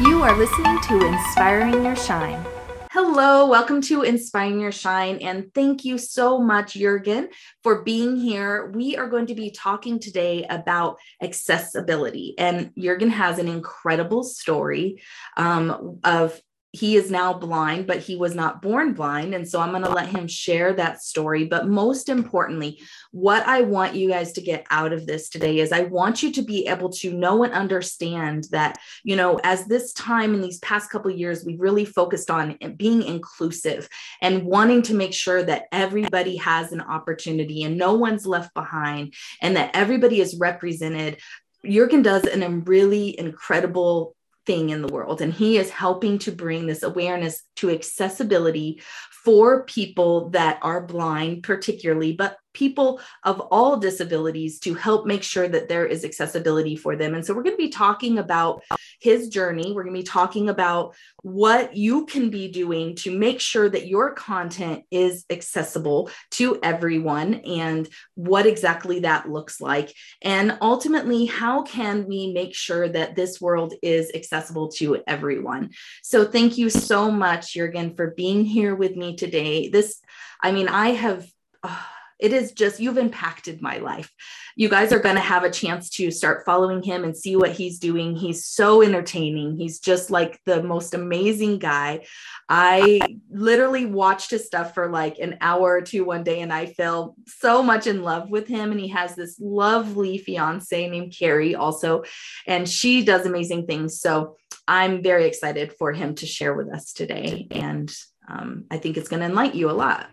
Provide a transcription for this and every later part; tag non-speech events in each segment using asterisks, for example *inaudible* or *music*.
You are listening to Inspiring Your Shine. Hello, welcome to Inspiring Your Shine, and thank you so much, Jurgen, for being here. We are going to be talking today about accessibility, and Jurgen has an incredible story um, of he is now blind, but he was not born blind. And so I'm going to let him share that story. But most importantly, what I want you guys to get out of this today is I want you to be able to know and understand that, you know, as this time in these past couple years, we've really focused on being inclusive and wanting to make sure that everybody has an opportunity and no one's left behind and that everybody is represented. Jurgen does an, um, really incredible thing in the world. And he is helping to bring this awareness to accessibility for people that are blind, particularly, but people of all disabilities to help make sure that there is accessibility for them. And so we're going to be talking about his journey. We're going to be talking about what you can be doing to make sure that your content is accessible to everyone and what exactly that looks like. And ultimately, how can we make sure that this world is accessible to everyone? So thank you so much, Jurgen, for being here with me today. This, I mean, I have. Uh, it is just you've impacted my life. You guys are going to have a chance to start following him and see what he's doing. He's so entertaining. He's just like the most amazing guy. I literally watched his stuff for like an hour or two one day and i fell so much in love with him. And he has this lovely fiance named carrie also and she does amazing things. So i'm very excited for him to share with us today. And um, i think it's going to enlighten you a lot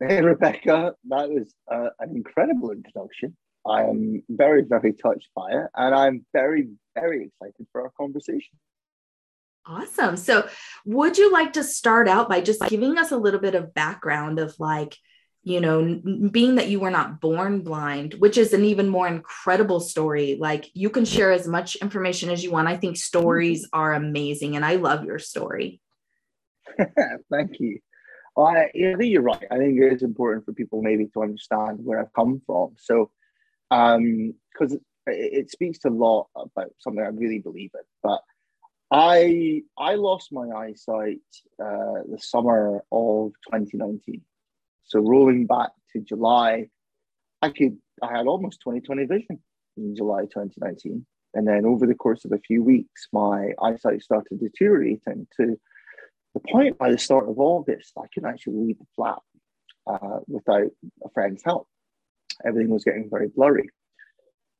Hey, Rebecca, that was uh, an incredible introduction. I am very, very touched by it, and I'm very, very excited for our conversation. Awesome. So, would you like to start out by just giving us a little bit of background of like, you know, being that you were not born blind, which is an even more incredible story. Like, you can share as much information as you want. I think stories *laughs* are amazing, and I love your story. *laughs* Thank you. I, I think you're right. I think it is important for people maybe to understand where I've come from. So, because um, it, it speaks to a lot about something I really believe in. But I I lost my eyesight uh, the summer of 2019. So rolling back to July, I could I had almost 20/20 vision in July 2019, and then over the course of a few weeks, my eyesight started deteriorating to the point by the start of August, I couldn't actually leave the flat uh, without a friend's help. Everything was getting very blurry.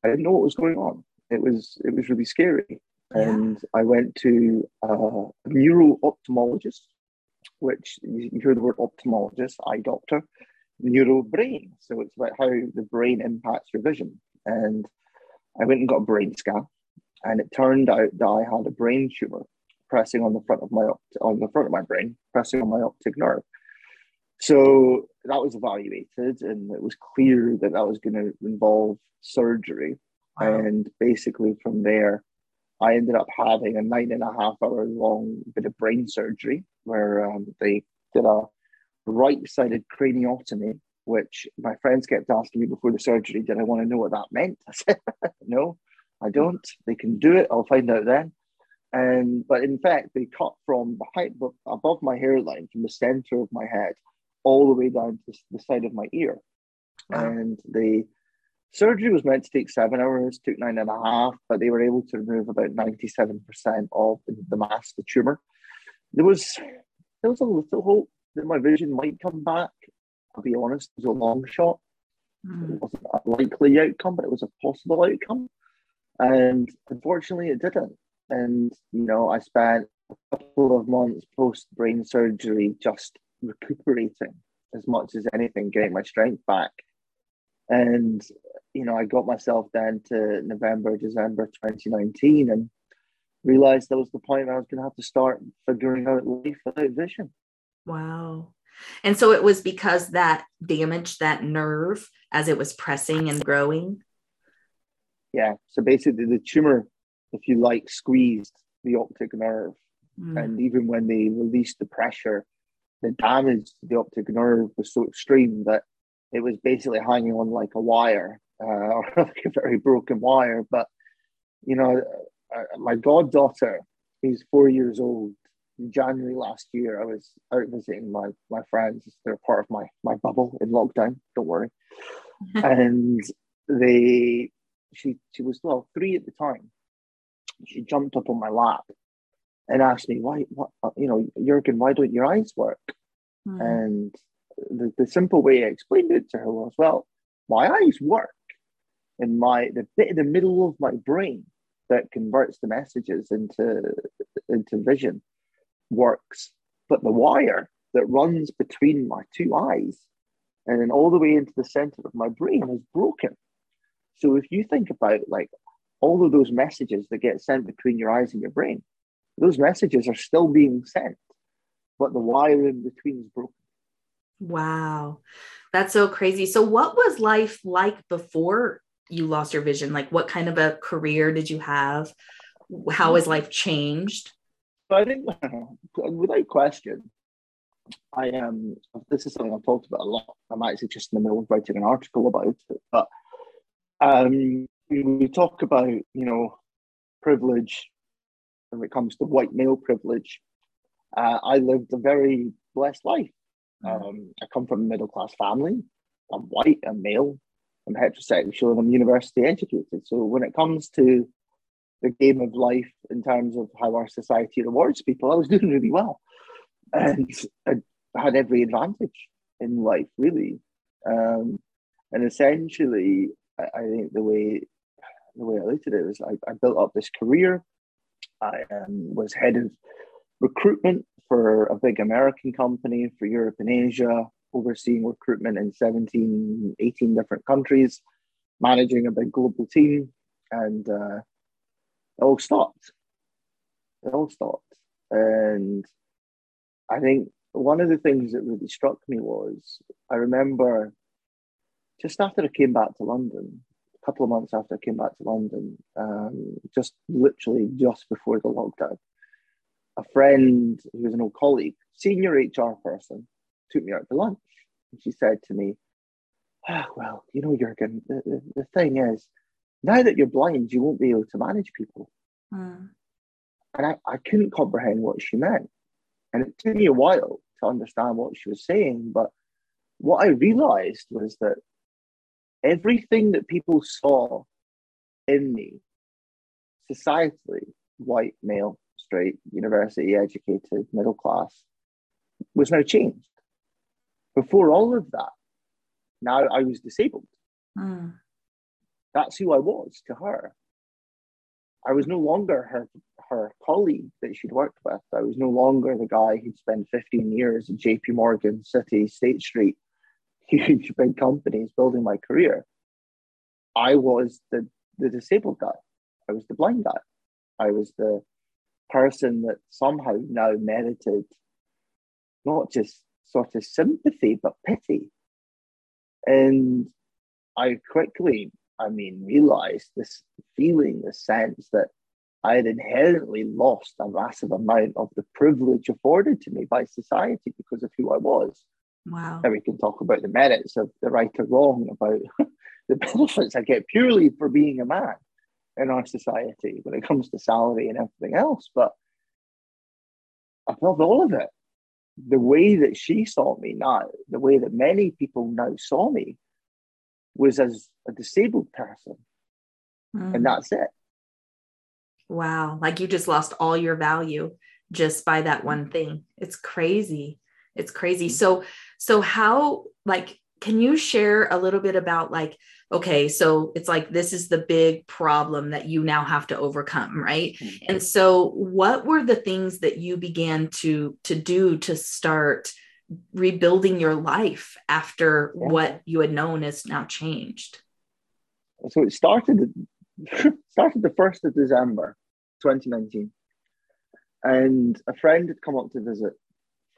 I didn't know what was going on. It was it was really scary. And I went to uh, a neuro ophthalmologist, which you hear the word ophthalmologist, eye doctor, neuro brain. So it's about how the brain impacts your vision. And I went and got a brain scan, and it turned out that I had a brain tumor pressing on the front of my on the front of my brain, pressing on my optic nerve. So that was evaluated, and it was clear that that was going to involve surgery. Wow. And basically, from there, I ended up having a nine and a half hour long bit of brain surgery where um, they did a right sided craniotomy, which my friends kept asking me before the surgery, did I want to know what that meant? *laughs* I said, no, I don't. They can do it. I'll find out then. And but in fact, they cut from the height above my hairline, from the center of my head, all the way down to the side of my ear. Wow. And the surgery was meant to take seven hours, took nine and a half, but they were able to remove about ninety-seven percent of the mass, the tumor. There was there was a little hope that my vision might come back. I'll be honest, it was a long shot. Mm. It wasn't a likely outcome, but it was a possible outcome. And unfortunately, it didn't. And, you know, I spent a couple of months post brain surgery just *laughs* recuperating as much as anything, getting my strength back. And, you know, I got myself down to November, December 2019 and realized that was the point where I was going to have to start figuring out life without vision. Wow. And so it was because that damaged that nerve as it was pressing and growing. Yeah. So basically, the tumor if you like, squeezed the optic nerve. Mm. And even when they released the pressure, the damage to the optic nerve was so extreme that it was basically hanging on like a wire uh, *laughs* or like a very broken wire. But, you know, uh, my goddaughter he's four years old. In January last year, I was out visiting my my friends. They're part of my my bubble in lockdown. Don't worry. *laughs* and they, she she was well three at the time. She jumped up on my lap and asked me why what you know Jurgen why don't your eyes work? Mm. And the, the simple way I explained it to her was well my eyes work in my the bit in the middle of my brain that converts the messages into into vision works, but the wire that runs between my two eyes and then all the way into the center of my brain is broken. So if you think about like all of those messages that get sent between your eyes and your brain, those messages are still being sent, but the wire in between is broken. Wow. That's so crazy. So what was life like before you lost your vision? Like, what kind of a career did you have? How has life changed? I think, *laughs* without question, I am. Um, this is something I've talked about a lot. I'm actually just in the middle of writing an article about it. But um, we talk about, you know, privilege when it comes to white male privilege. Uh, I lived a very blessed life. Mm. Um, I come from a middle class family. I'm white, I'm male, I'm heterosexual, and I'm university educated. So when it comes to the game of life in terms of how our society rewards people, I was *laughs* doing really well, and I had every advantage in life, really. Um, and essentially, I, I, think the way the way I looked at it was I, I built up this career. I um, was head of recruitment for a big American company for Europe and Asia overseeing recruitment in 17, 18 different countries, managing a big global team, and uh, it all stopped. It all stopped. And I think one of the things that really struck me was I remember just after I came back to London, a couple of months after I came back to London, um, just literally just before the lockdown, a friend who was an old colleague, senior HR person, took me out to lunch. And she said to me, ah, well, you know, Jurgen, the, the, the, thing is, now that you're blind, you won't be able to manage people. Mm. And I, I couldn't comprehend what she meant. And it took me a while to understand what she was saying. But what I realized was that everything that people saw in me, societally, white, male, straight, university educated, middle class, was now changed. Before all of that, now I was disabled. Mm. That's who I was to her. I was no longer her her colleague that she'd worked with. I was no longer the guy who'd spent 15 years at JP Morgan, Citi, State Street, huge big companies building my career. I was the, the disabled guy. I was the blind guy. I was the person that somehow now merited not just sort of sympathy, but pity. And I quickly, I mean, realized this feeling, the sense that I had inherently lost a massive amount of the privilege afforded to me by society because of who I was. Wow. And we can talk about the merits of the right or wrong, about *laughs* the benefits I get purely for being a man in our society when it comes to salary and everything else. But above all of it, the way that she saw me now, the way that many people now saw me, was as a disabled person. Mm. And that's it. Wow. Like you just lost all your value just by that one thing. It's crazy. It's crazy. Mm. So, so how, like, can you share a little bit about like okay so it's like this is the big problem that you now have to overcome right mm-hmm. and so what were the things that you began to to do to start rebuilding your life after yeah. what you had known is now changed so it started *laughs* started the 1st of december 2019 and a friend had come up to visit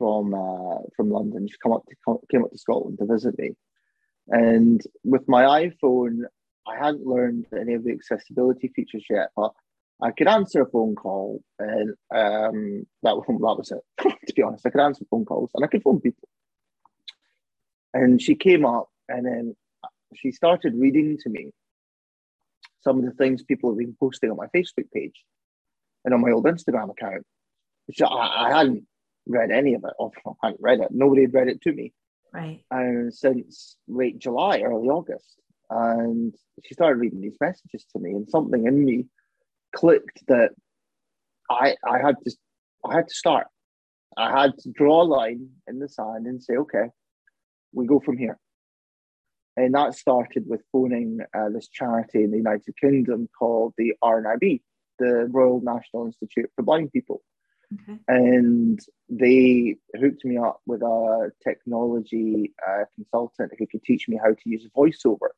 from uh, from London. She come up to came up to Scotland to visit me, and with my iPhone, I hadn't learned any of the accessibility features yet, but I could answer a phone call, and um, that, that was it. *laughs* to be honest, I could answer phone calls and I could phone people. And she came up, and then she started reading to me some of the things people have been posting on my Facebook page and on my old Instagram account, which I, I hadn't read any of it, or I hadn't read it. Nobody had read it to me. Right. And since late July, early August. And she started reading these messages to me, and something in me clicked that I I had to I had to start. I had to draw a line in the sand and say, okay, we go from here. And that started with phoning uh, this charity in the United Kingdom called the RNIB, the Royal National Institute for Blind People. Okay. And they hooked me up with a technology uh, consultant who could teach me how to use voiceover.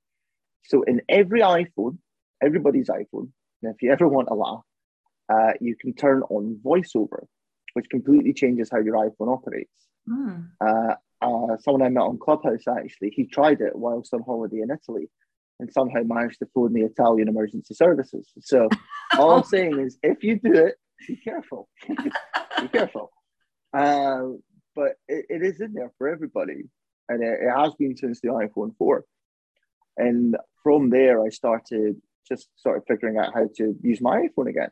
So, in every iPhone, everybody's iPhone, and if you ever want to laugh, uh, you can turn on voiceover, which completely changes how your iPhone operates. Mm. Uh, uh, someone I met on Clubhouse actually, he tried it whilst on holiday in Italy and somehow managed to phone the Italian emergency services. So *laughs* all I'm saying is if you do it, be careful. *laughs* be careful. Uh, but it, it is in there for everybody. And it, it has been since the iPhone 4. And from there, I started just sort of figuring out how to use my iPhone again.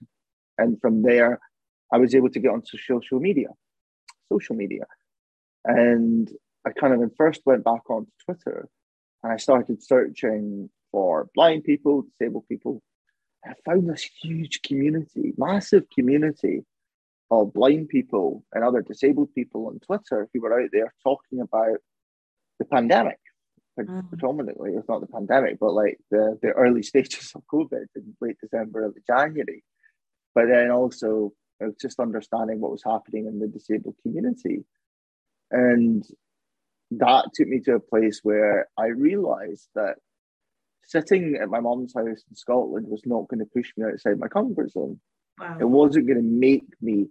And from there, I was able to get onto social media, social media. And I kind of first went back onto Twitter and I started searching for blind people, disabled people. I found this huge community, massive community of blind people and other disabled people on Twitter who were out there talking about the pandemic, mm. predominantly, if not the pandemic, but like the, the early *laughs* stages of COVID in late December, early January. But then also just understanding what was happening in the disabled community. And that took me to a place where I realized that sitting at my mom's house in Scotland was not going to push me outside my comfort zone. Wow. It wasn't going to make me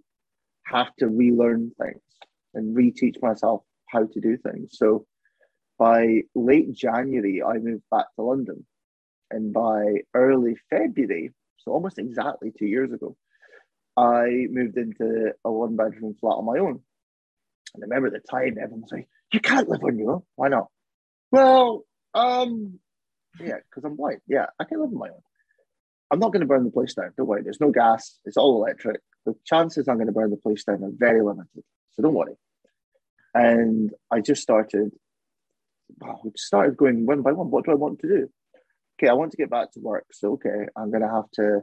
have to relearn things and reteach myself how to do things. So by late January, I moved back to London. And by early February, so almost exactly two years ago, I moved into a one bedroom flat on my own. And I remember the time, everyone was like, You can't live on your own. Why not? Well, um, yeah, because I'm white. Yeah, I can live on my own. I'm not going to burn the place down. Don't worry. There's no gas. It's all electric. The chances I'm going to burn the place down are very limited. So don't worry. And I just started, well, we started going one by one. What do I want to do? Okay, I want to get back to work. So, okay, I'm going to have to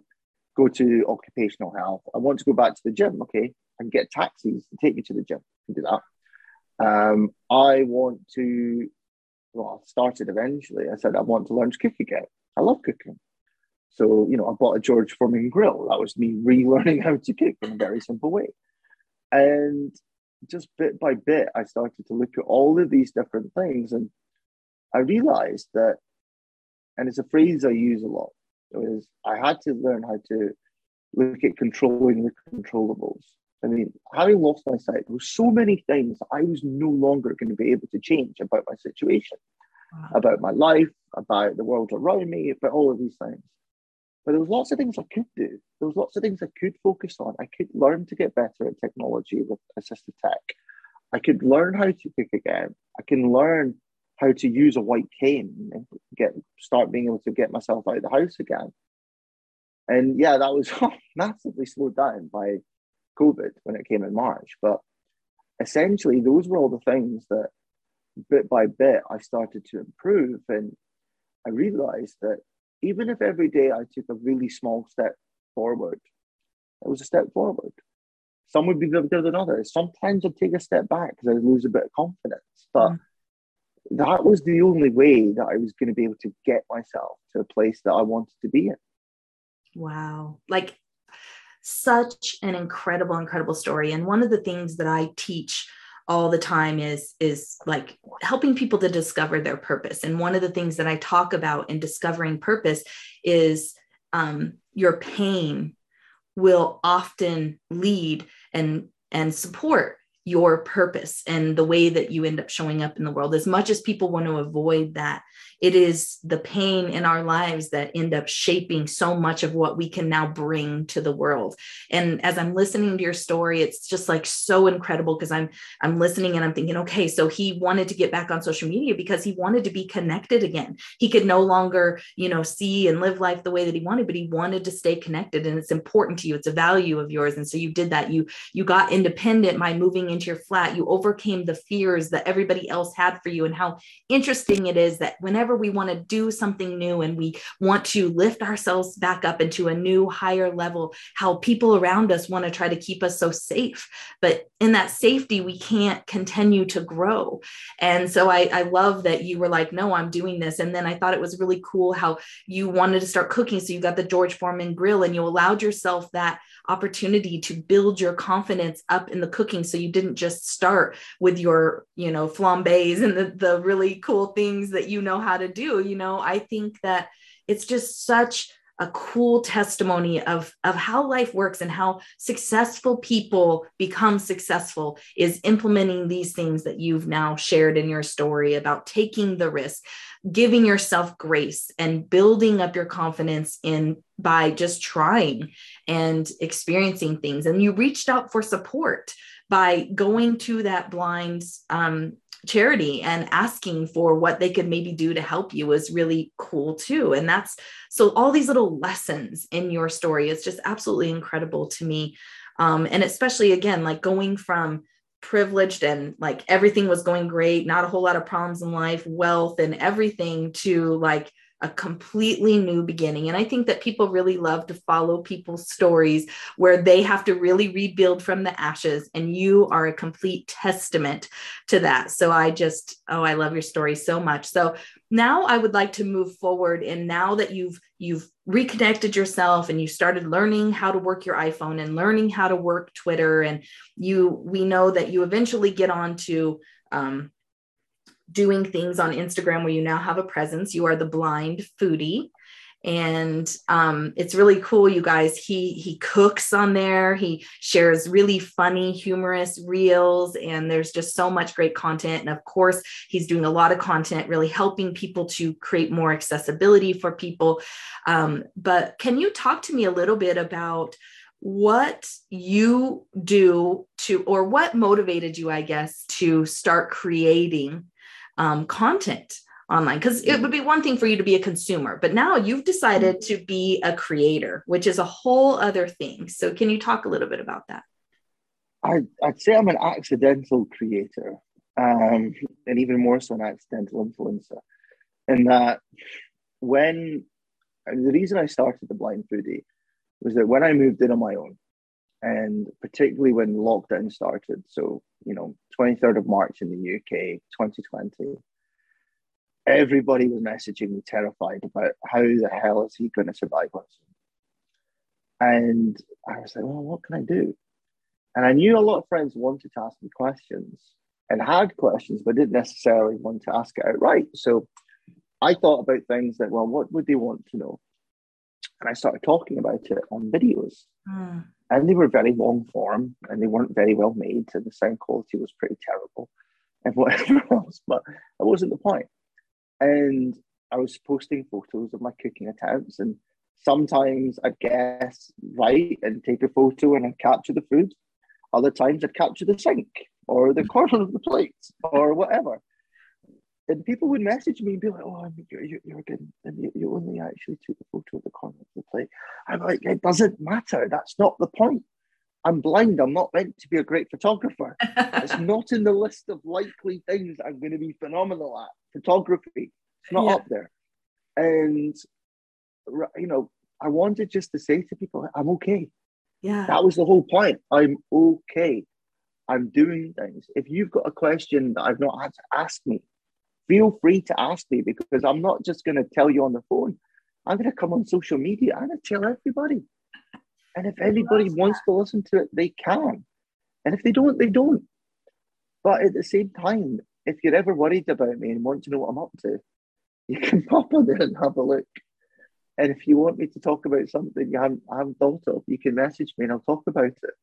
go to occupational health. I want to go back to the gym. Okay, and get taxis to take me to the gym. I can do that. Um, I want to, well, I started eventually. I said, I want to learn to cook again. I love cooking. So, you know, I bought a George Foreman grill. That was me relearning *laughs* how to cook in a very simple way. And just bit by bit, I started to look at all of these different things. And I realized that, and it's a phrase I use a lot, is I had to learn how to look at controlling the controllables. I mean, having lost my sight, there were so many things I was no longer going to be able to change about my situation, wow. about my life, about the world around me, about all of these things. But there was lots of things I could do. There was lots of things I could focus on. I could learn to get better at technology with assistive tech. I could learn how to cook again. I can learn how to use a white cane and get start being able to get myself out of the house again. And yeah, that was *laughs* massively slowed down by COVID when it came in March. But essentially, those were all the things that bit by bit I started to improve. And I realized that even if every day I took a really small step forward, it was a step forward. Some would be bigger than others. Sometimes I'd take a step back because I'd lose a bit of confidence. But mm. that was the only way that I was going to be able to get myself to a place that I wanted to be in. Wow. Like such an incredible incredible story. And one of the things that i teach all the time is is like helping people to discover their purpose. And one of the things that i talk about in discovering purpose is um, your pain will often lead and and support your purpose and the way that you end up showing up in the world. As much as people want to avoid that it is the pain in our lives that end up shaping so much of what we can now bring to the world. And as i'm listening to your story it's just like so incredible because i'm i'm listening and i'm thinking okay so he wanted to get back on social media because he wanted to be connected again. He could no longer you know see and live life the way that he wanted but he wanted to stay connected and it's important to you. It's a value of yours. And so you did that. You you got independent by moving into your flat you overcame the fears that everybody else had for you and how interesting it is that whenever we want to do something new and we want to lift ourselves back up into a new higher level, how people around us want to try to keep us so safe. But in that safety, we can't continue to grow. And so I, I love that you were like, no, I'm doing this. And then I thought it was really cool how you wanted to start cooking. So you got the George Foreman grill and you allowed yourself that opportunity to build your confidence up in the cooking so you didn't just start with your you know flambés and the, the really cool things that you know how to do you know? I think that it's just such a cool testimony of, of how life works and how successful people become successful is implementing these things that you've now shared in your story about taking the risk giving yourself grace and building up your confidence in by just trying and experiencing things. And you reached out for support by going to that blind um, charity and asking for what they could maybe do to help you is really cool too. And that's so all these little lessons in your story is just absolutely incredible to me. Um, and especially again like going from privileged and like everything was going great not a whole lot of problems in life wealth and everything to like a completely new beginning. And I think that people really love to follow people's stories where they have to really rebuild from the ashes. And you are a complete testament to that. So I just, oh, I love your story so much. So now I would like to move forward. And now that you've, you've reconnected yourself and you started learning how to work your iPhone and learning how to work Twitter, and you, we know that you eventually get on to, um, doing things on Instagram where you now have a presence. You are the blind foodie. And um, it's really cool, you guys. He he cooks on there. He shares really funny, humorous reels, and there's just so much great content. And of course, he's doing a lot of content, really helping people to create more accessibility for people. Um, but can you talk to me a little bit about what you do to, or what motivated you, I guess, to start creating um, content online because it would be one thing for you to be a consumer but now you've decided to be a creator which is a whole other thing. So can you talk a little bit about that? I, would say i'm an accidental creator um, and even more so an accidental influencer in that when the reason i started the blind foodie was that when i moved in on my own and particularly when lockdown started. So, you know, 23rd of March in the UK, 2020, everybody was messaging me terrified about how the hell is he going to survive us? And I was like, well, what can I do? And I knew a lot of friends wanted to ask me questions and had questions, but didn't necessarily want to ask it outright. So I thought about things that, well, what would they want to know? And I started talking about it on videos. Mm and they were very long form and they weren't very well made and the sound quality was pretty terrible *laughs* and whatever else but that wasn't the point. and i was posting photos of my cooking attempts and sometimes i'd guess right and take a photo and i'd capture the food other times i'd capture the sink or the *laughs* corner of the plate or whatever and people would message me and be like, "Oh, you're, you're, you're getting, and you, you only actually took a photo of the corner of the plate." I'm like, "It doesn't matter. That's not the point. I'm blind. I'm not meant to be a great photographer. it's *laughs* not in the list of likely things I'm going to be phenomenal at. Photography, it's not yeah. up there." And you know, I wanted just to say to people, "I'm okay." Yeah, that was the whole point. I'm okay. I'm doing things. If you've got a question that I've not had to ask me, feel free to ask me because I'm not just going to tell you on the phone. I'm going to come on social media and I tell everybody. And if anybody wants to listen to it, they can. And if they don't, they don't. But at the same time, if you're ever worried about me and want to know what I'm up to, you *laughs* can pop on there and have a look. And if you want me to talk about something you haven't, I haven't thought of, you can message me and I'll talk about it.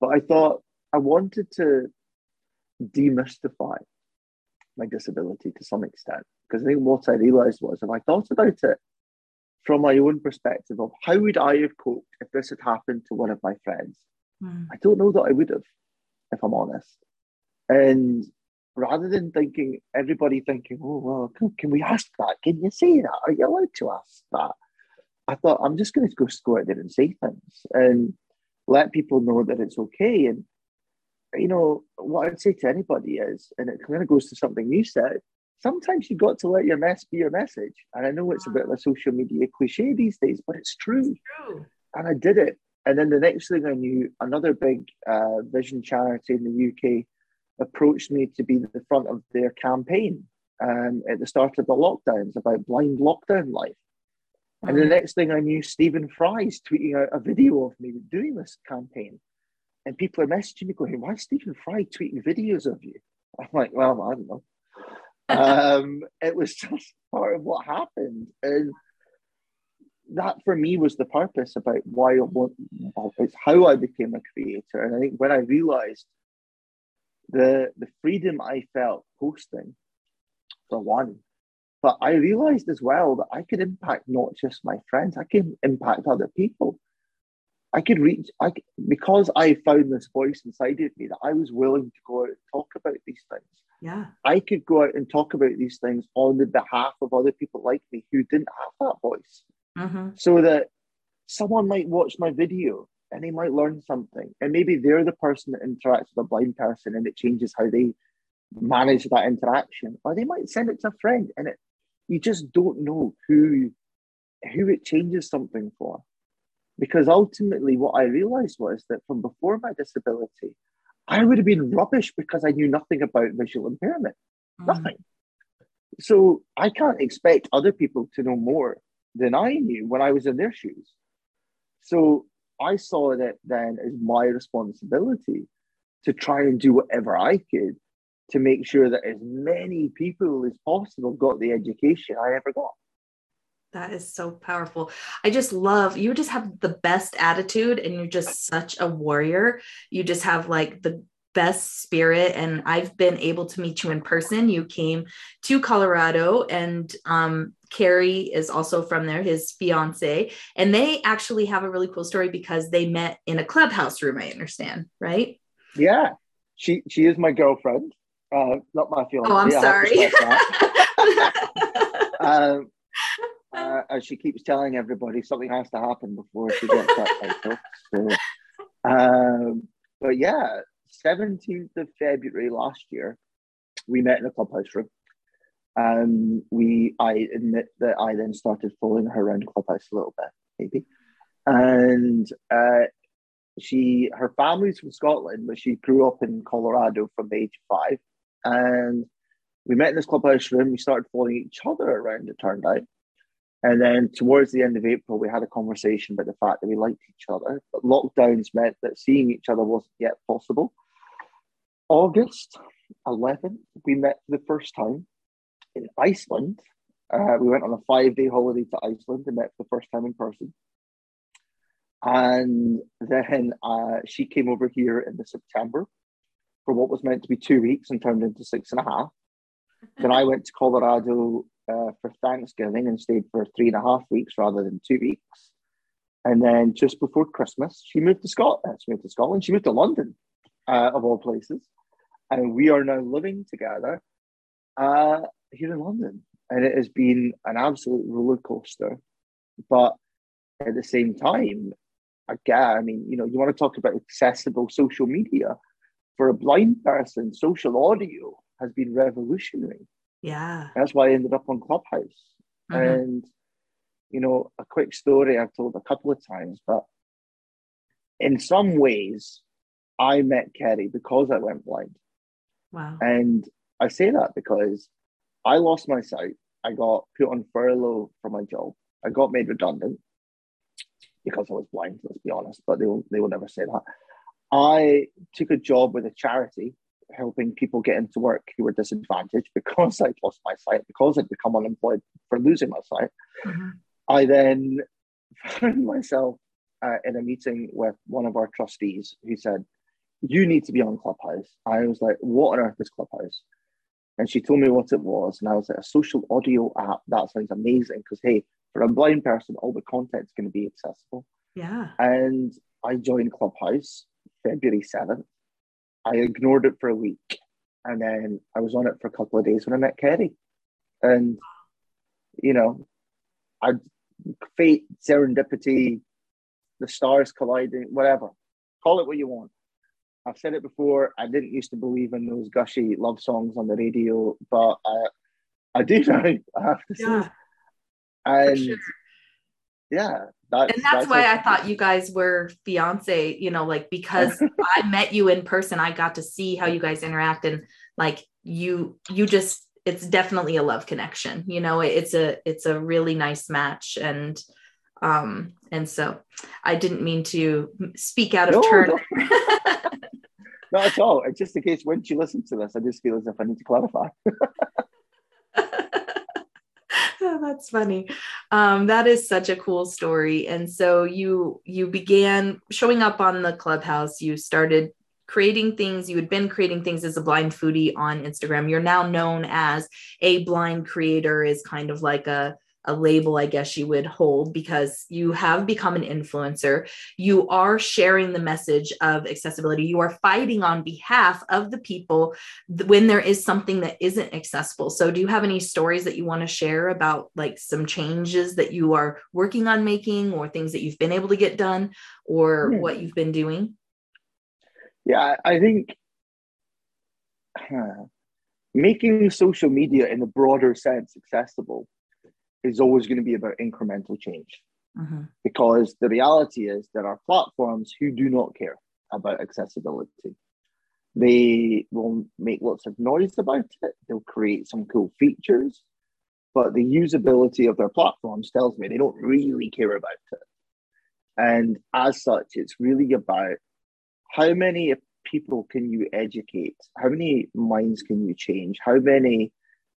But I thought I wanted to demystify my disability to some extent. Because I think what I realized was if I thought about it from my own perspective of how would I have coped if this had happened to one of my friends, mm. I don't know that I would have, if I'm honest. And rather than thinking, everybody thinking, oh, well, can, can we ask that? Can you say that? Are you allowed to ask that? I thought, I'm just going to go, go out there and say things and let people know that it's okay. And, you know, what I'd say to anybody is, and it kind of goes to something you said, sometimes you've got to let your mess be your message. And I know it's a bit of a social media cliche these days, but it's true. It's true. And I did it. And then the next thing I knew, another big uh, vision charity in the UK approached me to be the front of their campaign um, at the start of the lockdowns about blind lockdown life. And the next thing I knew, Stephen Fry's tweeting out a video of me doing this campaign. And people are messaging me going, why is Stephen Fry tweeting videos of you? I'm like, well, I don't know. *laughs* um, it was just part of what happened. And that for me was the purpose about why I want, it's how I became a creator. And I think when I realized the the freedom I felt posting, for one, but I realized as well that I could impact not just my friends, I could impact other people. I could reach, I because I found this voice inside of me that I was willing to go out and talk about these things. Yeah, I could go out and talk about these things on the behalf of other people like me who didn't have that voice, mm-hmm. so that someone might watch my video and they might learn something. And maybe they're the person that interacts with a blind person and it changes how they manage that interaction. Or they might send it to a friend and it you just don't know who who it changes something for. Because ultimately what I realized was that from before my disability, I would have been rubbish because I knew nothing about visual impairment. Mm. Nothing. So I can't expect other people to know more than I knew when I was in their shoes. So I saw that then as my responsibility to try and do whatever I could to make sure that as many people as possible got the education I ever got. That is so powerful. I just love you just have the best attitude and you're just such a warrior. You just have like the best spirit and I've been able to meet you in person. You came to Colorado and um Carrie is also from there, his fiance, and they actually have a really cool story because they met in a clubhouse room. I understand, right? Yeah, she she is my girlfriend, uh, not my fiance. Oh, I'm sorry. *laughs* *laughs* um, uh, *laughs* as she keeps telling everybody, something has to happen before she gets that title. So, um, but yeah, 17th of February last year, we met in a clubhouse room. Um, we, I admit that I then started following her around Clubhouse a little bit, maybe. And uh, she, her family's from Scotland, but she grew up in Colorado from the age of five. And we met in this clubhouse room. We started following each other around, it turned out. And then towards the end of April, we had a conversation about the fact that we liked each other, but lockdowns meant that seeing each other wasn't yet possible. August 11th, we met for the first time in Iceland. Uh, we went on a five day holiday to Iceland and met for the first time in person. And then uh, she came over here in the September for what was meant to be two weeks and turned into six and a half. then I went to Colorado uh, for Thanksgiving and stayed for three and a half weeks rather than two weeks. And then just before Christmas, she moved to Scotland. She moved to Scotland. She moved to London, uh, of all places, and we are now living together. Uh, here in London. And it has been an absolute roller coaster. But at the same time, again, I mean, you know, you want to talk about accessible social media. For a blind person, social audio has been revolutionary. Yeah. That's why I ended up on Clubhouse. Mm-hmm. And, you know, a quick story I've told a couple of times, but in some ways, I met Kerry because I went blind. Wow. And I say that because I lost my sight. I got put on furlough from my job. I got made redundant because I was blind, let's be honest, but they will, they will never say that. I took a job with a charity helping people get into work who were disadvantaged *laughs* because I'd lost my sight, because I'd become unemployed for losing my sight. Mm-hmm. I then found myself uh, in a meeting with one of our trustees who said, you need to be on Clubhouse. I was like, what on earth is Clubhouse? And she told me what it was. And I was like, a social audio app. That sounds amazing. Because, hey, for a blind person, all the content's going to be accessible. Yeah. And I joined Clubhouse February 7th. I ignored it for a week. And then I was on it for a couple of days when I met Kerry. And, you know, I fate, serendipity, the stars colliding, whatever. Call it what you want. I've said it before. I didn't used to believe in those gushy love songs on the radio, but I, I do *laughs* now. I have to yeah, say, and. Yeah, that's, and that's, that's why I thought you guys were fiance. You know, like because *laughs* I met you in person, I got to see how you guys interact, and like you, you just it's definitely a love connection. You know, it's a it's a really nice match, and um, and so I didn't mean to speak out of no, turn. *laughs* Not at all. It's just in case when she listens to this, I just feel as if I need to clarify. *laughs* oh, *laughs* that's funny. Um, that is such a cool story. And so you you began showing up on the clubhouse. You started creating things. You had been creating things as a blind foodie on Instagram. You're now known as a blind creator. Is kind of like a a label, I guess you would hold, because you have become an influencer. You are sharing the message of accessibility. You are fighting on behalf of the people when there is something that isn't accessible. So, do you have any stories that you want to share about like some changes that you are working on making, or things that you've been able to get done, or yeah. what you've been doing? Yeah, I think. Huh, making social media in a broader sense accessible is always going to be about incremental change. Mm-hmm. Because the reality is there are platforms who do not care about accessibility. They will make lots of noise about it, they'll create some cool features, but the usability of their platforms tells me they don't really care about it. And as such, it's really about how many people can you educate? How many minds can you change? How many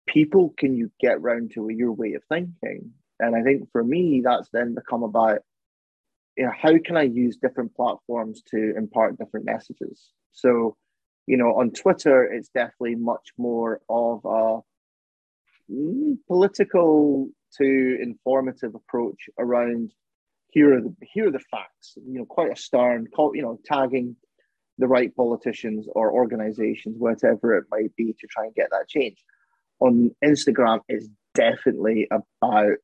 people can you get round to your way of thinking? And I think for me, that's then become about you know, how can I use different platforms to impart different messages? So, you know, on Twitter, it's definitely much more of a mm, political to informative approach around here are the here are the facts. You know, quite a stern, call, you know, tagging the right politicians or organizations, whatever it might be, to try and get that change on Instagram is definitely about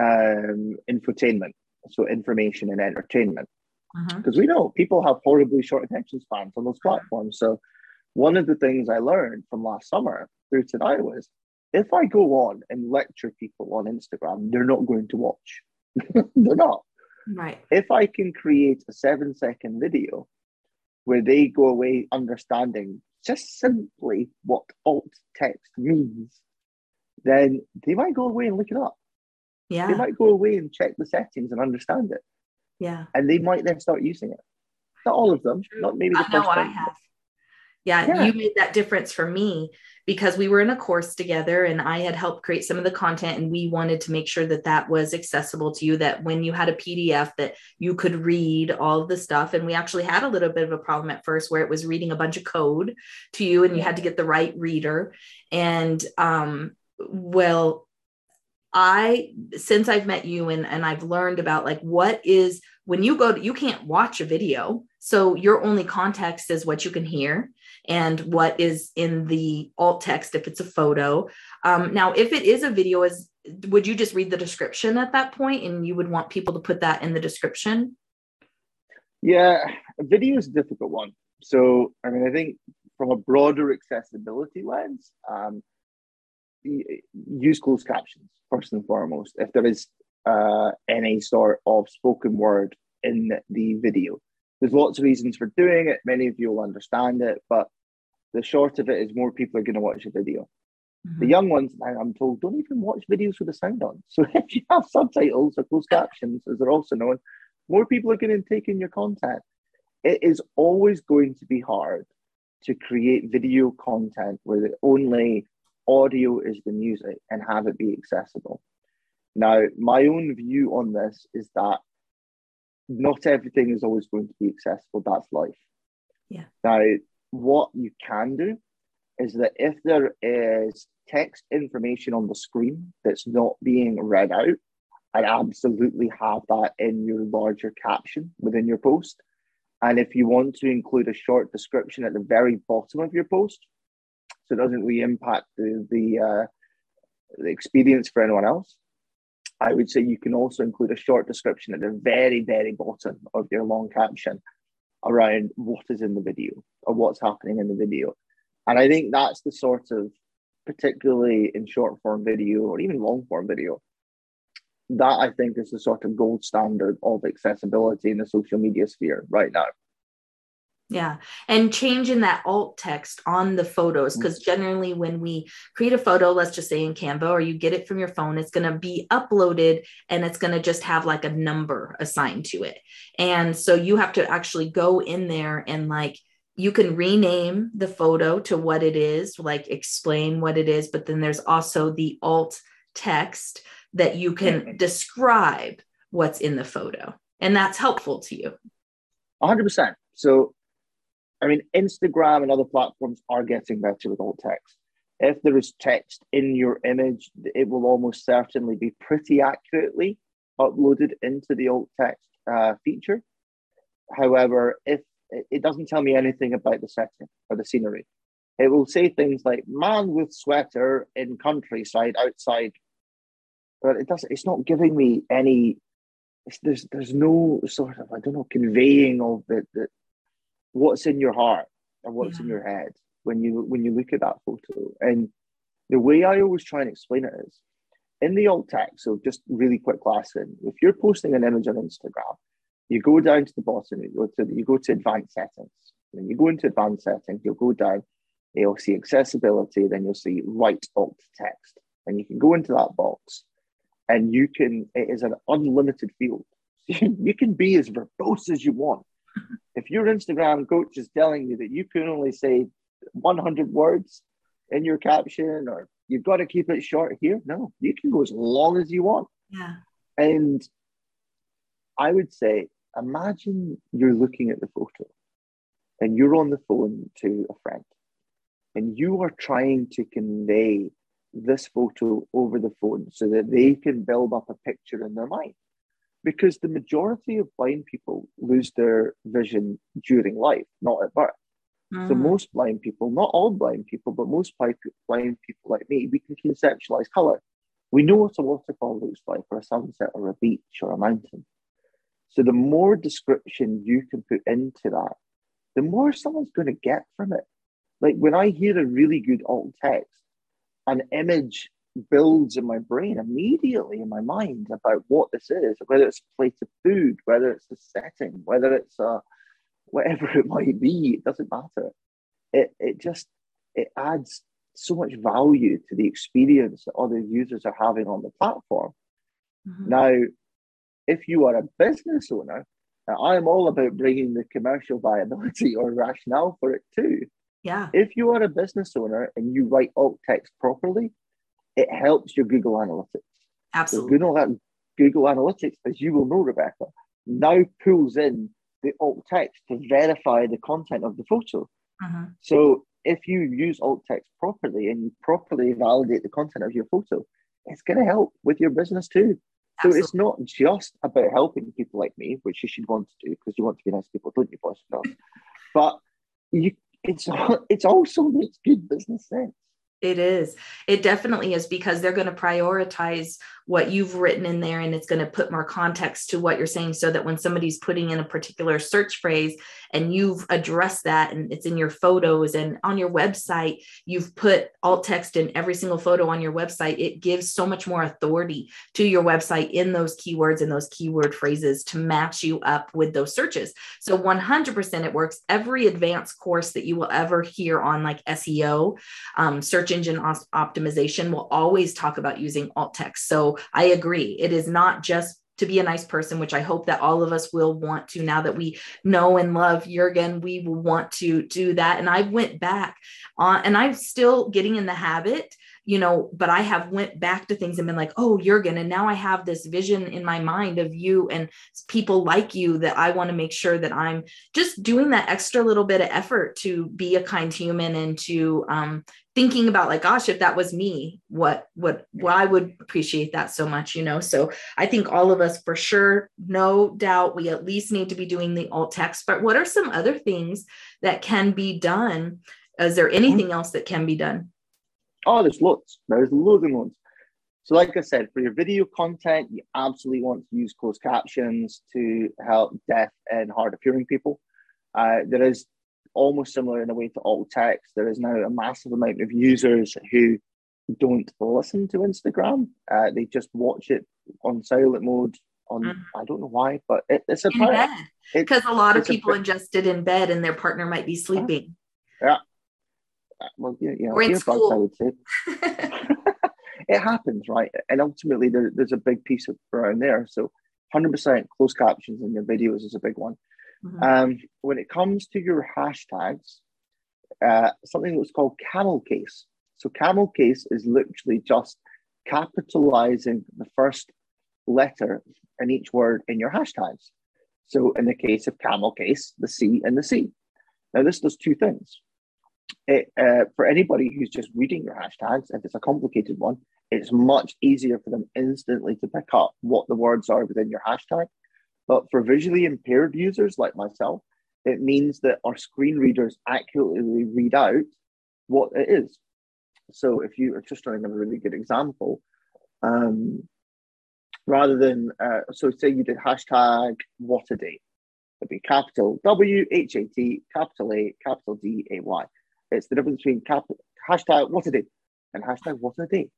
um, infotainment, so information and entertainment. Because uh-huh. we know people have horribly short attention spans on those platforms. So, one of the things I learned from last summer through to now was if I go on and lecture people on Instagram, they're not going to watch. *laughs* they're not. Right. If I can create a seven second video where they go away understanding just simply what alt text means, then they might go away and look it up. Yeah. They might go away and check the settings and understand it. Yeah. And they might then start using it. Not all of them, True. not maybe the I first know time. I have. Yeah, yeah, you made that difference for me because we were in a course together and I had helped create some of the content and we wanted to make sure that that was accessible to you that when you had a PDF that you could read all of the stuff. And we actually had a little bit of a problem at first where it was reading a bunch of code to you and you had to get the right reader. And um well I since I've met you and and I've learned about like what is when you go to, you can't watch a video. So your only context is what you can hear and what is in the alt text if it's a photo. Um, now, if it is a video, is would you just read the description at that point and you would want people to put that in the description? Yeah, video is a difficult one. So, I mean, I think from a broader accessibility lens, um, use closed captions first and foremost. If there is uh, any sort of spoken word in the video, there's lots of reasons for doing it. Many of you will understand it, but the short of it is more people are going to watch a video. Mm-hmm. The young ones, I'm told, don't even watch videos with the sound on. *laughs* So if you have subtitles or closed captions, as they're also known, more people are going to take in your content. It is always going to be hard to create video content where the only audio is the music and have it be accessible. Now, my own view on this is that not everything is always going to be accessible. That's life. Yeah. Now, what you can do is that if there is text information on the screen that's not being read out, I absolutely have that in your larger caption within your post. And if you want to include a short description at the very bottom of your post, so it doesn't really impact the the, uh, the experience for anyone else, I would say you can also include a short description at the very, very bottom of your long caption around what is in the video or what's happening in the video. And I think that's the sort of, particularly in short form video or even long form video, that I think is the sort of gold standard of accessibility in the social media sphere right now. Yeah. And changing that alt text on the photos, because mm-hmm. generally when we create a photo, let's just say in Canva, or you get it from your phone, it's going to be uploaded and it's going to just have like a number assigned to it. And so you have to actually go in there and like, you can rename the photo to what it is, like explain what it is, but then there's also the alt text that you can mm-hmm. describe what's in the photo. And that's helpful to you. 100%. So I mean, Instagram and other platforms are getting better with alt text. If there is text in your image, it will almost certainly be pretty accurately uploaded into the alt text uh, feature. However, if it doesn't tell me anything about the setting or the scenery, it will say things like "man with sweater in countryside outside," but it doesn't. It's not giving me any. there's there's no sort of I don't know conveying of the, the what's in your heart and what's yeah. in your head when you when you look at that photo. And the way I always try and explain it is in the alt text. So just really quick lesson: if you're posting an image on Instagram, you go down to the bottom. You go to you go to advanced settings. When you go into advanced settings, you'll go down. You'll see accessibility. Then you'll see write alt text, and you can go into that box, and you can. It is an unlimited field. *laughs* you can be as verbose as you want if your Instagram coach is telling you that you can only say 100 words in your caption or you've got to keep it short here, no, you can go as long as you want. Yeah. And I would say, imagine you're looking at the photo and you're on the phone to a friend and you are trying to convey this photo over the phone so that they can build up a picture in their mind because the majority of blind people lose their vision during life, not at birth. Mm. So most blind people, not all blind people, but most blind people like me, we can conceptualize color. We know what a waterfall looks like, or a sunset, or a beach, or a mountain. So the more description you can put into that, the more someone's going to get from it. Like when I hear a really good alt text, an image builds in my brain immediately in my mind about what this is, whether it's a plate of food, whether it's a setting, whether it's a whatever *laughs* it might be, it doesn't matter. It it just it adds so much value to the experience that other users are having on the platform. Mm-hmm. Now, if you are a business owner, I'm all about bringing the commercial *laughs* viability or rationale for it too. Yeah. If you are a business owner and you write alt text properly, it helps your Google Analytics. Absolutely. So Google, Google Analytics, as you will know, Rebecca, now pulls in the alt text to verify the content of the photo. Uh-huh. So if you use alt text properly and you properly validate the content of your photo, it's going to help with your business too. So it's not just about helping people like me, which you should want to do because you want to be nice to people, don't you, boss? but you, it's *laughs* it's also makes good business sense. It is. It definitely is because they're going to prioritize what you've written in there and it's going to put more context to what you're saying so that when somebody's putting in a particular search phrase and you've addressed that and it's in your photos and on your website, you've put alt text in every single photo on your website, it gives so much more authority to your website in those keywords and those keyword phrases to match you up with those searches. So 100% it works. Every advanced course that you will ever hear on like SEO, um, search engine optimization will always talk about using alt text. So I agree. It is not just to be a nice person, which I hope that all of us will want to now that we know and love Jurgen, we will want to do that. And I went back on and I'm still getting in the habit you know but i have went back to things and been like oh jürgen and now i have this vision in my mind of you and people like you that i want to make sure that i'm just doing that extra little bit of effort to be a kind human and to um, thinking about like gosh if that was me what what well, i would appreciate that so much you know? So i think all of us for sure no doubt we at least need to be doing the alt text but what are some other things that can be done? Is there anything else that can be done Oh, there's loads. There's loads and loads. So, like I said, for your video content, you absolutely want to use closed captions to help deaf and hard of hearing people. Uh, there is almost similar in a way to alt text. There is now a massive amount of users who don't listen to Instagram. Uh, they just watch it on silent mode. On mm. I don't know why, but it, it's a because a lot of people a, ingest it in bed and their partner might be sleeping. Yeah, well, you know, in earbuds, school. I would say. *laughs* it happens, right? And ultimately, there, there's a big piece of around there. So, 100% closed captions in your videos is a big one. Mm-hmm. Um, when it comes to your hashtags, uh, something that's called camel case. So, camel case is literally just capitalizing the first letter in each word in your hashtags. So, in the case of camel case, the C and the C. Now, this does two things it, uh, for anybody who's just reading your hashtags, if it's a complicated one, it's much easier for them instantly to pick up what the words are within your hashtag. But for visually impaired users like myself, it means that our screen readers accurately read out what it is. So if you are just trying to give a really good example, um, rather than, uh, so say you did hashtag what a day, it'd be capital W H A T, capital A, capital D A Y. It's the difference between cap, hashtag what a day and hashtag what a day.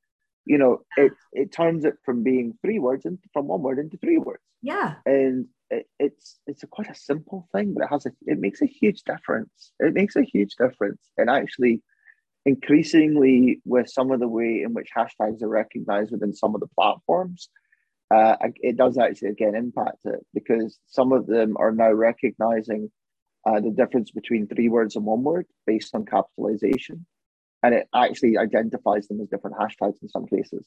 You know, it it turns it from being three words and from one word into three words. Yeah. And it, it's it's a quite a simple thing, but it has a it makes a huge difference. It makes a huge difference. And actually increasingly with some of the way in which hashtags are recognized within some of the platforms, uh, it does actually again impact it because some of them are now recognizing uh, the difference between three words and one word based on capitalization. And it actually identifies them as different hashtags in some cases.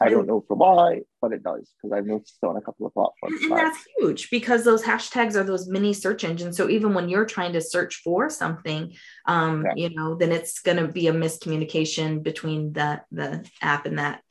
I don't know for why, but it does because I've noticed it on a couple of platforms. And that's huge because those hashtags are those mini search engines. So even when you're trying to search for something, um, yeah. you know, then it's going to be a miscommunication between the the app and that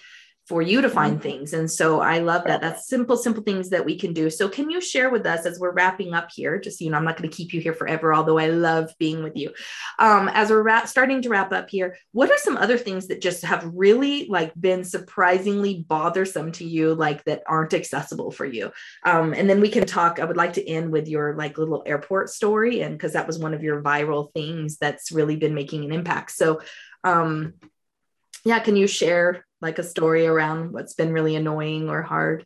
for you to find mm-hmm. things. And so I love that. That's simple, simple things that we can do. So can you share with us as we're wrapping up here? Just, you know, I'm not going to keep you here forever, although I love being with you. Um, as we're ra- starting to wrap up here, what are some other things that just have really like been surprisingly bothersome to you, like that aren't accessible for you? Um, and then we can talk. I would like to end with your like little airport story. And because that was one of your viral things that's really been making an impact. So, um, yeah, can you share like a story around what's been really annoying or hard?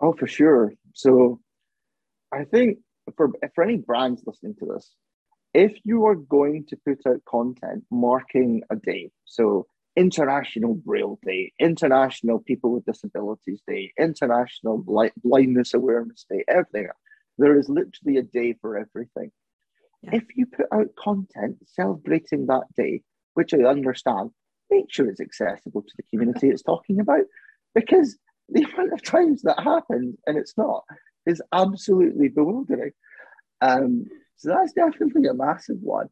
Oh, for sure. So I think for for any brands listening to this, if you are going to put out content marking a day, so International Braille Day, International People with Disabilities Day, International Blindness Awareness Day, everything. There is literally a day for everything. Yeah. If you put out content celebrating that day, which I understand, make sure it's accessible to the community it's talking about because the amount of times that happens and it's not is absolutely bewildering. Um, so that's definitely a massive one.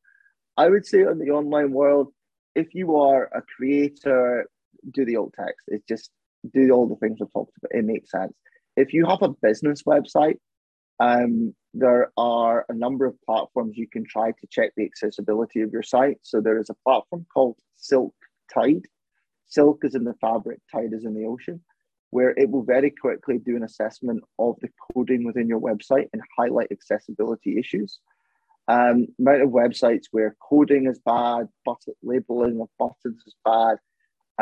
I would say on the online world, if you are a creator, do the alt text. It's just do all the things we've talked about. It makes sense. If you have a business website, um, there are a number of platforms you can try to check the accessibility of your site. So there is a platform called Silk tide. Silk is in the fabric, tide is in the ocean, where it will very quickly do an assessment of the coding within your website and highlight accessibility issues. Um, amount of websites where coding is bad, button labeling of buttons is bad,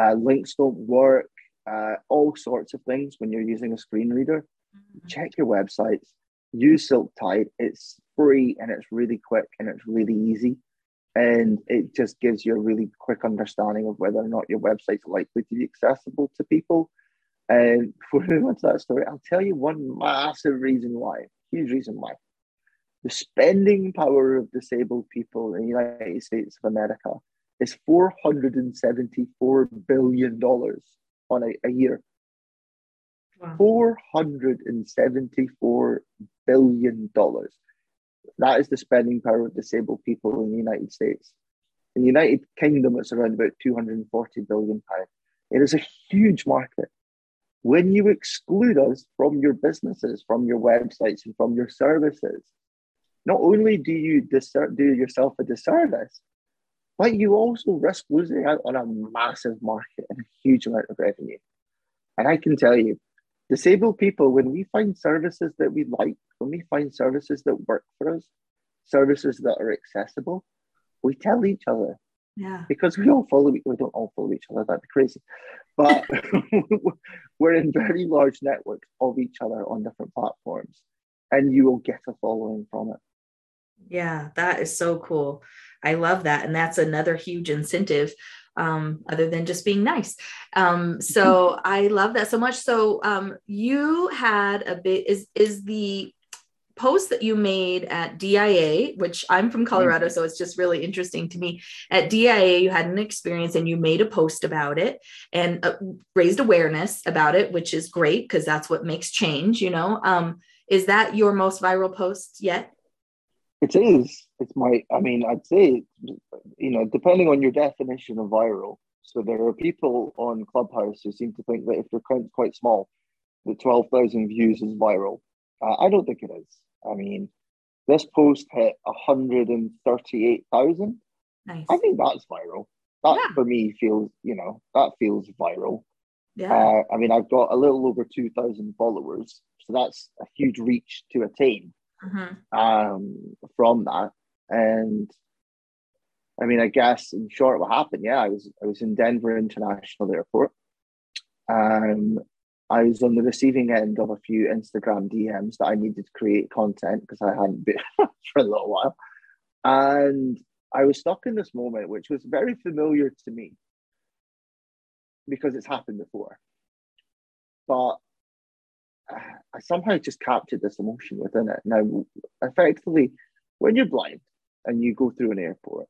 uh, links don't work, uh, all sorts of things when you're using a screen reader. Mm-hmm. Check your websites, use Silk Tide. It's free and it's really quick and it's really easy and it just gives you a really quick understanding of whether or not your website's likely to be accessible to people. And *laughs* before we move on to that story, I'll tell you one massive reason why, huge reason why. The spending power of disabled people in the United States of America is $474 billion on a, a year. Wow. $474 billion. That is the spending power of disabled people in the United States. In the United Kingdom, it's around about 240 billion pounds. It is a huge market. When you exclude us from your businesses, from your websites, and from your services, not only do you disser- do yourself a disservice, but you also risk losing out on a massive market and a huge amount of revenue. And I can tell you, disabled people, when we find services that we like, when we find services that work for us, services that are accessible, we tell each other. Yeah. Because we all follow, we don't all follow each other, that'd be crazy. But *laughs* we're in very large networks of each other on different platforms, and you will get a following from it. Yeah, that is so cool. I love that. And that's another huge incentive um, other than just being nice. Um, *laughs* so I love that so much. So um, you had a bit is is the post that you made at DIA, which I'm from Colorado, so it's just really interesting to me. At DIA, you had an experience and you made a post about it and uh, raised awareness about it, which is great because that's what makes change. You know, um, is that your most viral post yet? It is. It's my. I mean, I'd say, you know, depending on your definition of viral. So there are people on Clubhouse who seem to think that if your account's quite small, that twelve thousand views is viral. Uh, I don't think it is. I mean, this post hit hundred and thirty-eight thousand. Nice. I think that's viral. That yeah. for me feels, you know, that feels viral. Yeah. Uh, I mean, I've got a little over two thousand followers, so that's a huge reach to attain mm-hmm. um, from that. And I mean, I guess in short, what happened? Yeah, I was I was in Denver International Airport. Um, I was on the receiving end of a few Instagram DMs that I needed to create content because I hadn't been *laughs* for a little while, and I was stuck in this moment, which was very familiar to me because it's happened before. But I somehow just captured this emotion within it. Now, effectively, when you're blind and you go through an airport,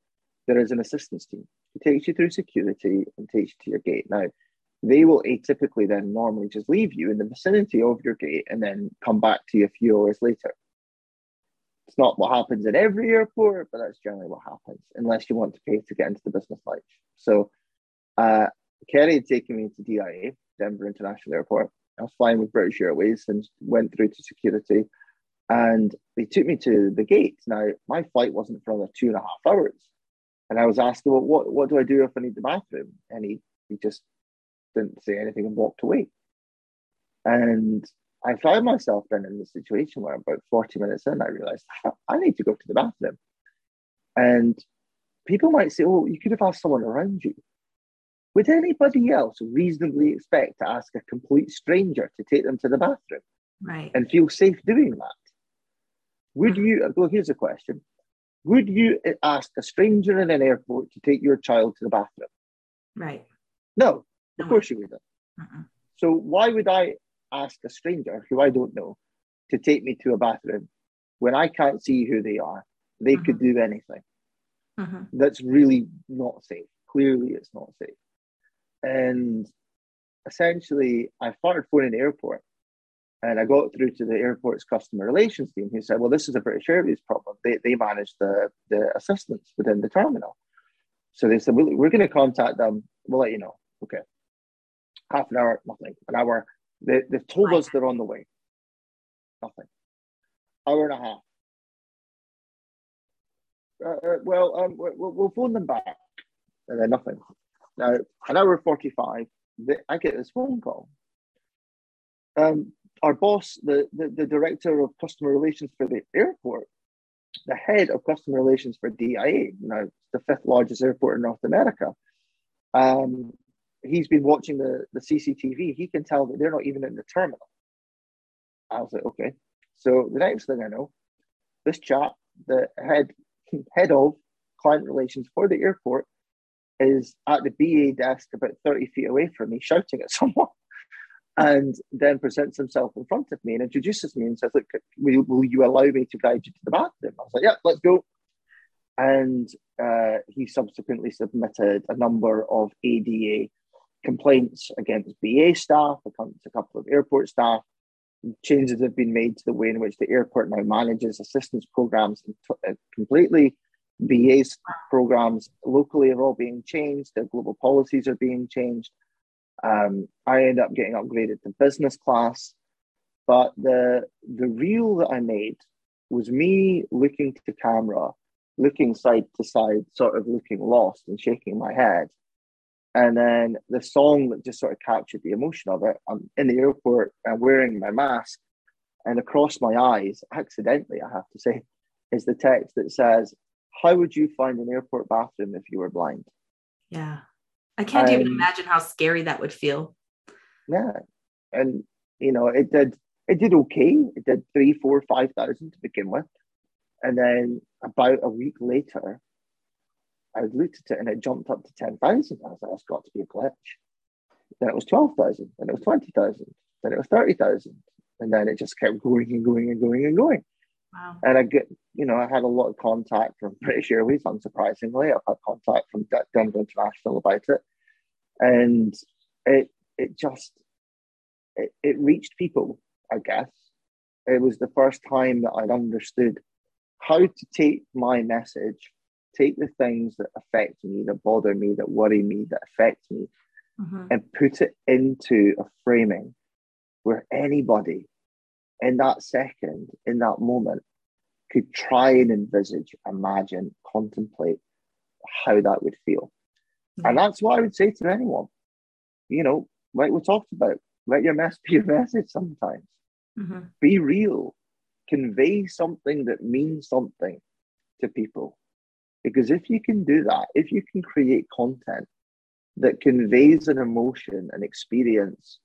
there is an assistance team who takes you through security and takes you to your gate. Now, they will atypically then normally just leave you in the vicinity of your gate and then come back to you a few hours later. It's not what happens in every airport, but that's generally what happens, unless you want to pay to get into the business life. So, uh, Kerry had taken me to DIA, Denver International Airport, I was flying with British Airways and went through to security. And they took me to the gate. Now, my flight wasn't for another two and a half hours. And I was asked, well, what, what do I do if I need the bathroom? And he, he just didn't say anything and walked away. And I found myself then in the situation where about 40 minutes in, I realized I need to go to the bathroom. And people might say, oh, you could have asked someone around you. Would anybody else reasonably expect to ask a complete stranger to take them to the bathroom? Right. And feel safe doing that? Would mm-hmm. you, well, here's a question. Would you ask a stranger in an airport to take your child to the bathroom? Right. No, of course you wouldn't. Uh-uh. So why would I ask a stranger who I don't know to take me to a bathroom when I can't see who they are? They could mm-hmm. do anything. Mm-hmm. That's really not safe. Clearly, it's not safe. And essentially, I started phoning the airport and I got through to the airport's customer relations team who said, well, this is a British Airways problem. They, they manage the, the assistance within the terminal. So they said, we're going to contact them. We'll let you know. Okay. Half an hour, nothing. An hour. They, they've told us they're on the way. Nothing. Hour and a half. Uh, uh, well, um, we'll, we'll phone them back. And then nothing. Now, an hour 45, I get this phone call. Um, our boss, the, the, the director of customer relations for the airport, the head of customer relations for DIA, now the fifth largest airport in North America, um, he's been watching the, the CCTV. He can tell that they're not even in the terminal. I was like, okay. So the next thing I know, this chap, the head *laughs* head of client relations for the airport, is at the BA desk about 30 feet away from me, shouting at *laughs* someone, and then presents himself in front of me and introduces me and says, Look, will, will you allow me to guide you to the bathroom? I was like, Yeah, let's go. And uh, he subsequently submitted a number of ADA complaints against BA staff, a couple of airport staff. Changes have been made to the way in which the airport now manages assistance programs uh, completely. BA's programs locally are all being changed, their global policies are being changed. Um, I end up getting upgraded to business class. But the the reel that I made was me looking to camera, looking side to side, sort of looking lost and shaking my head. And then the song that just sort of captured the emotion of it. I'm in the airport and wearing my mask, and across my eyes, accidentally, I have to say, is the text that says, How would you find an airport bathroom if you were blind? Yeah. I can't um, even imagine how scary that would feel. Yeah. And, you know, it did it did okay. It did three, four, five thousand to begin with. And then about a week later, I looked at it and it jumped up to 10,000. I was like, that's got to be a glitch. Then it was 12,000, then it was 20,000, then it was 30,000. And then it just kept going and going and going and going. Wow. And I get, you know, I had a lot of contact from *laughs* British Airways, unsurprisingly. I've had contact from Denver International about it. And it it just it, it reached people I guess. It was the first time that I'd understood how to take my message, take the things that affect me, that bother me, that worry me, that affect me, mm-hmm. and put it into a framing where anybody in that second, in that moment, could try and envisage, imagine, contemplate how that would feel. Mm-hmm. And that's what I would say to anyone. You know, like we talked about, let your mess be *laughs* your message sometimes. Mm-hmm. Be real. Convey something that means something to people. Because if you can do that, if you can create content that conveys an emotion, an experience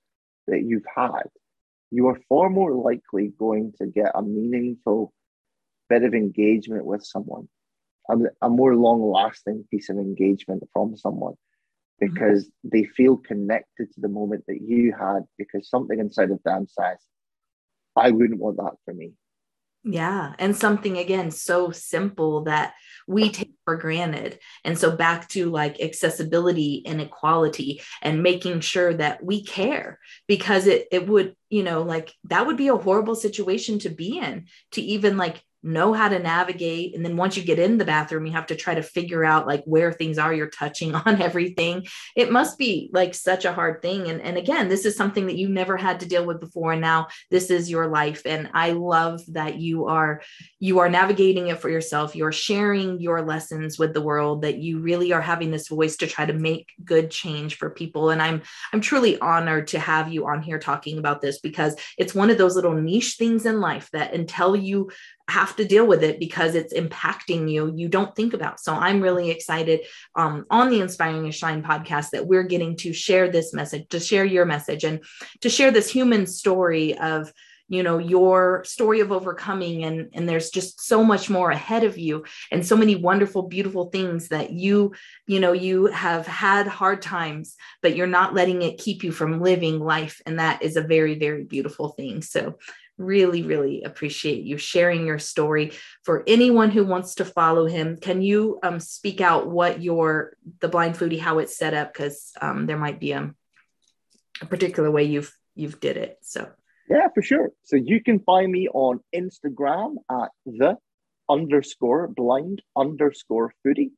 that you've had, you are far more likely going to get a meaningful bit of engagement with someone, a, a more long lasting piece of engagement from someone because mm-hmm. they feel connected to the moment that you had because something inside of them says, I wouldn't want that for me. Yeah. And something again so simple that we take for granted. And so back to like accessibility and equality and making sure that we care because it it would, you know, like that would be a horrible situation to be in to even like know how to navigate. And then once you get in the bathroom you have to try to figure out like where things are you're touching *laughs* on everything. It must be like such a hard thing. And and again this is something that you never had to deal with before. And now this is your life. And i love that you are you are navigating it for yourself. You're sharing your lessons with the world that you really are having this voice to try to make good change for people. And i'm i'm truly honored to have you on here talking about this because it's one of those little niche things in life that until you have to deal with it because it's impacting you you don't think about. So i'm really excited um, on the inspiring your shine podcast that we're getting to share this message to share your message and to share this human story of you know your story of overcoming and and there's just so much more ahead of you and so many wonderful beautiful things that you you know you have had hard times but you're not letting it keep you from living life. And that is a very very beautiful thing. So really, really appreciate you sharing your story. For anyone who wants to follow him, can you um, speak out what your the blind foodie how it's set up? Because um, there might be a, a particular way you've you've did it. So yeah, for sure. So you can find me on Instagram at the underscore blind underscore foodie.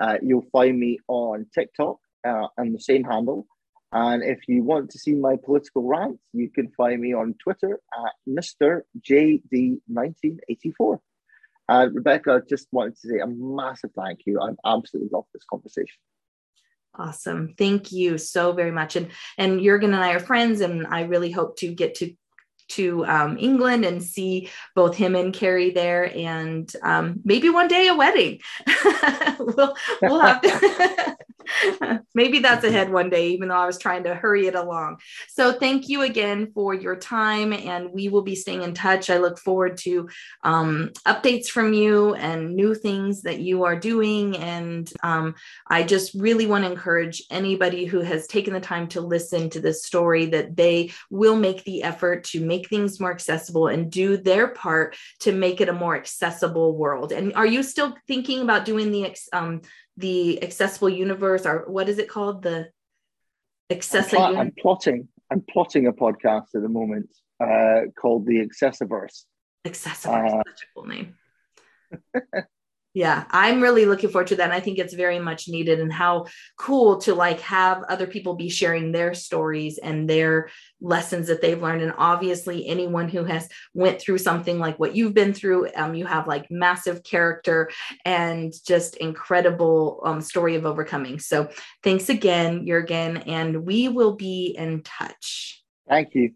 Uh, you'll find me on TikTok uh, and the same handle and if you want to see my political rants, you can find me on Twitter at Mr. JD1984. Uh, Rebecca, just wanted to say a massive thank you. I've absolutely loved this conversation. Awesome. Thank you so very much. And and Jurgen and I are friends, and I really hope to get to to um, England and see both him and Carrie there, and um, maybe one day a wedding. *laughs* we'll we'll have to *laughs* *laughs* *laughs* Maybe that's ahead one day, even though I was trying to hurry it along. So, thank you again for your time, and we will be staying in touch. I look forward to um, updates from you and new things that you are doing. And um, I just really want to encourage anybody who has taken the time to listen to this story that they will make the effort to make things more accessible and do their part to make it a more accessible world. And are you still thinking about doing the um, the accessible universe or what is it called? The accessible I'm, pl- I'm plotting i'm plotting a podcast at the moment uh, called the accessiverse. Accessiverse uh, such a cool name *laughs* yeah i'm really looking forward to that and i think it's very much needed and how cool to like have other people be sharing their stories and their lessons that they've learned and obviously anyone who has went through something like what you've been through um, you have like massive character and just incredible um, story of overcoming. So thanks again jürgen and we will be in touch. Thank you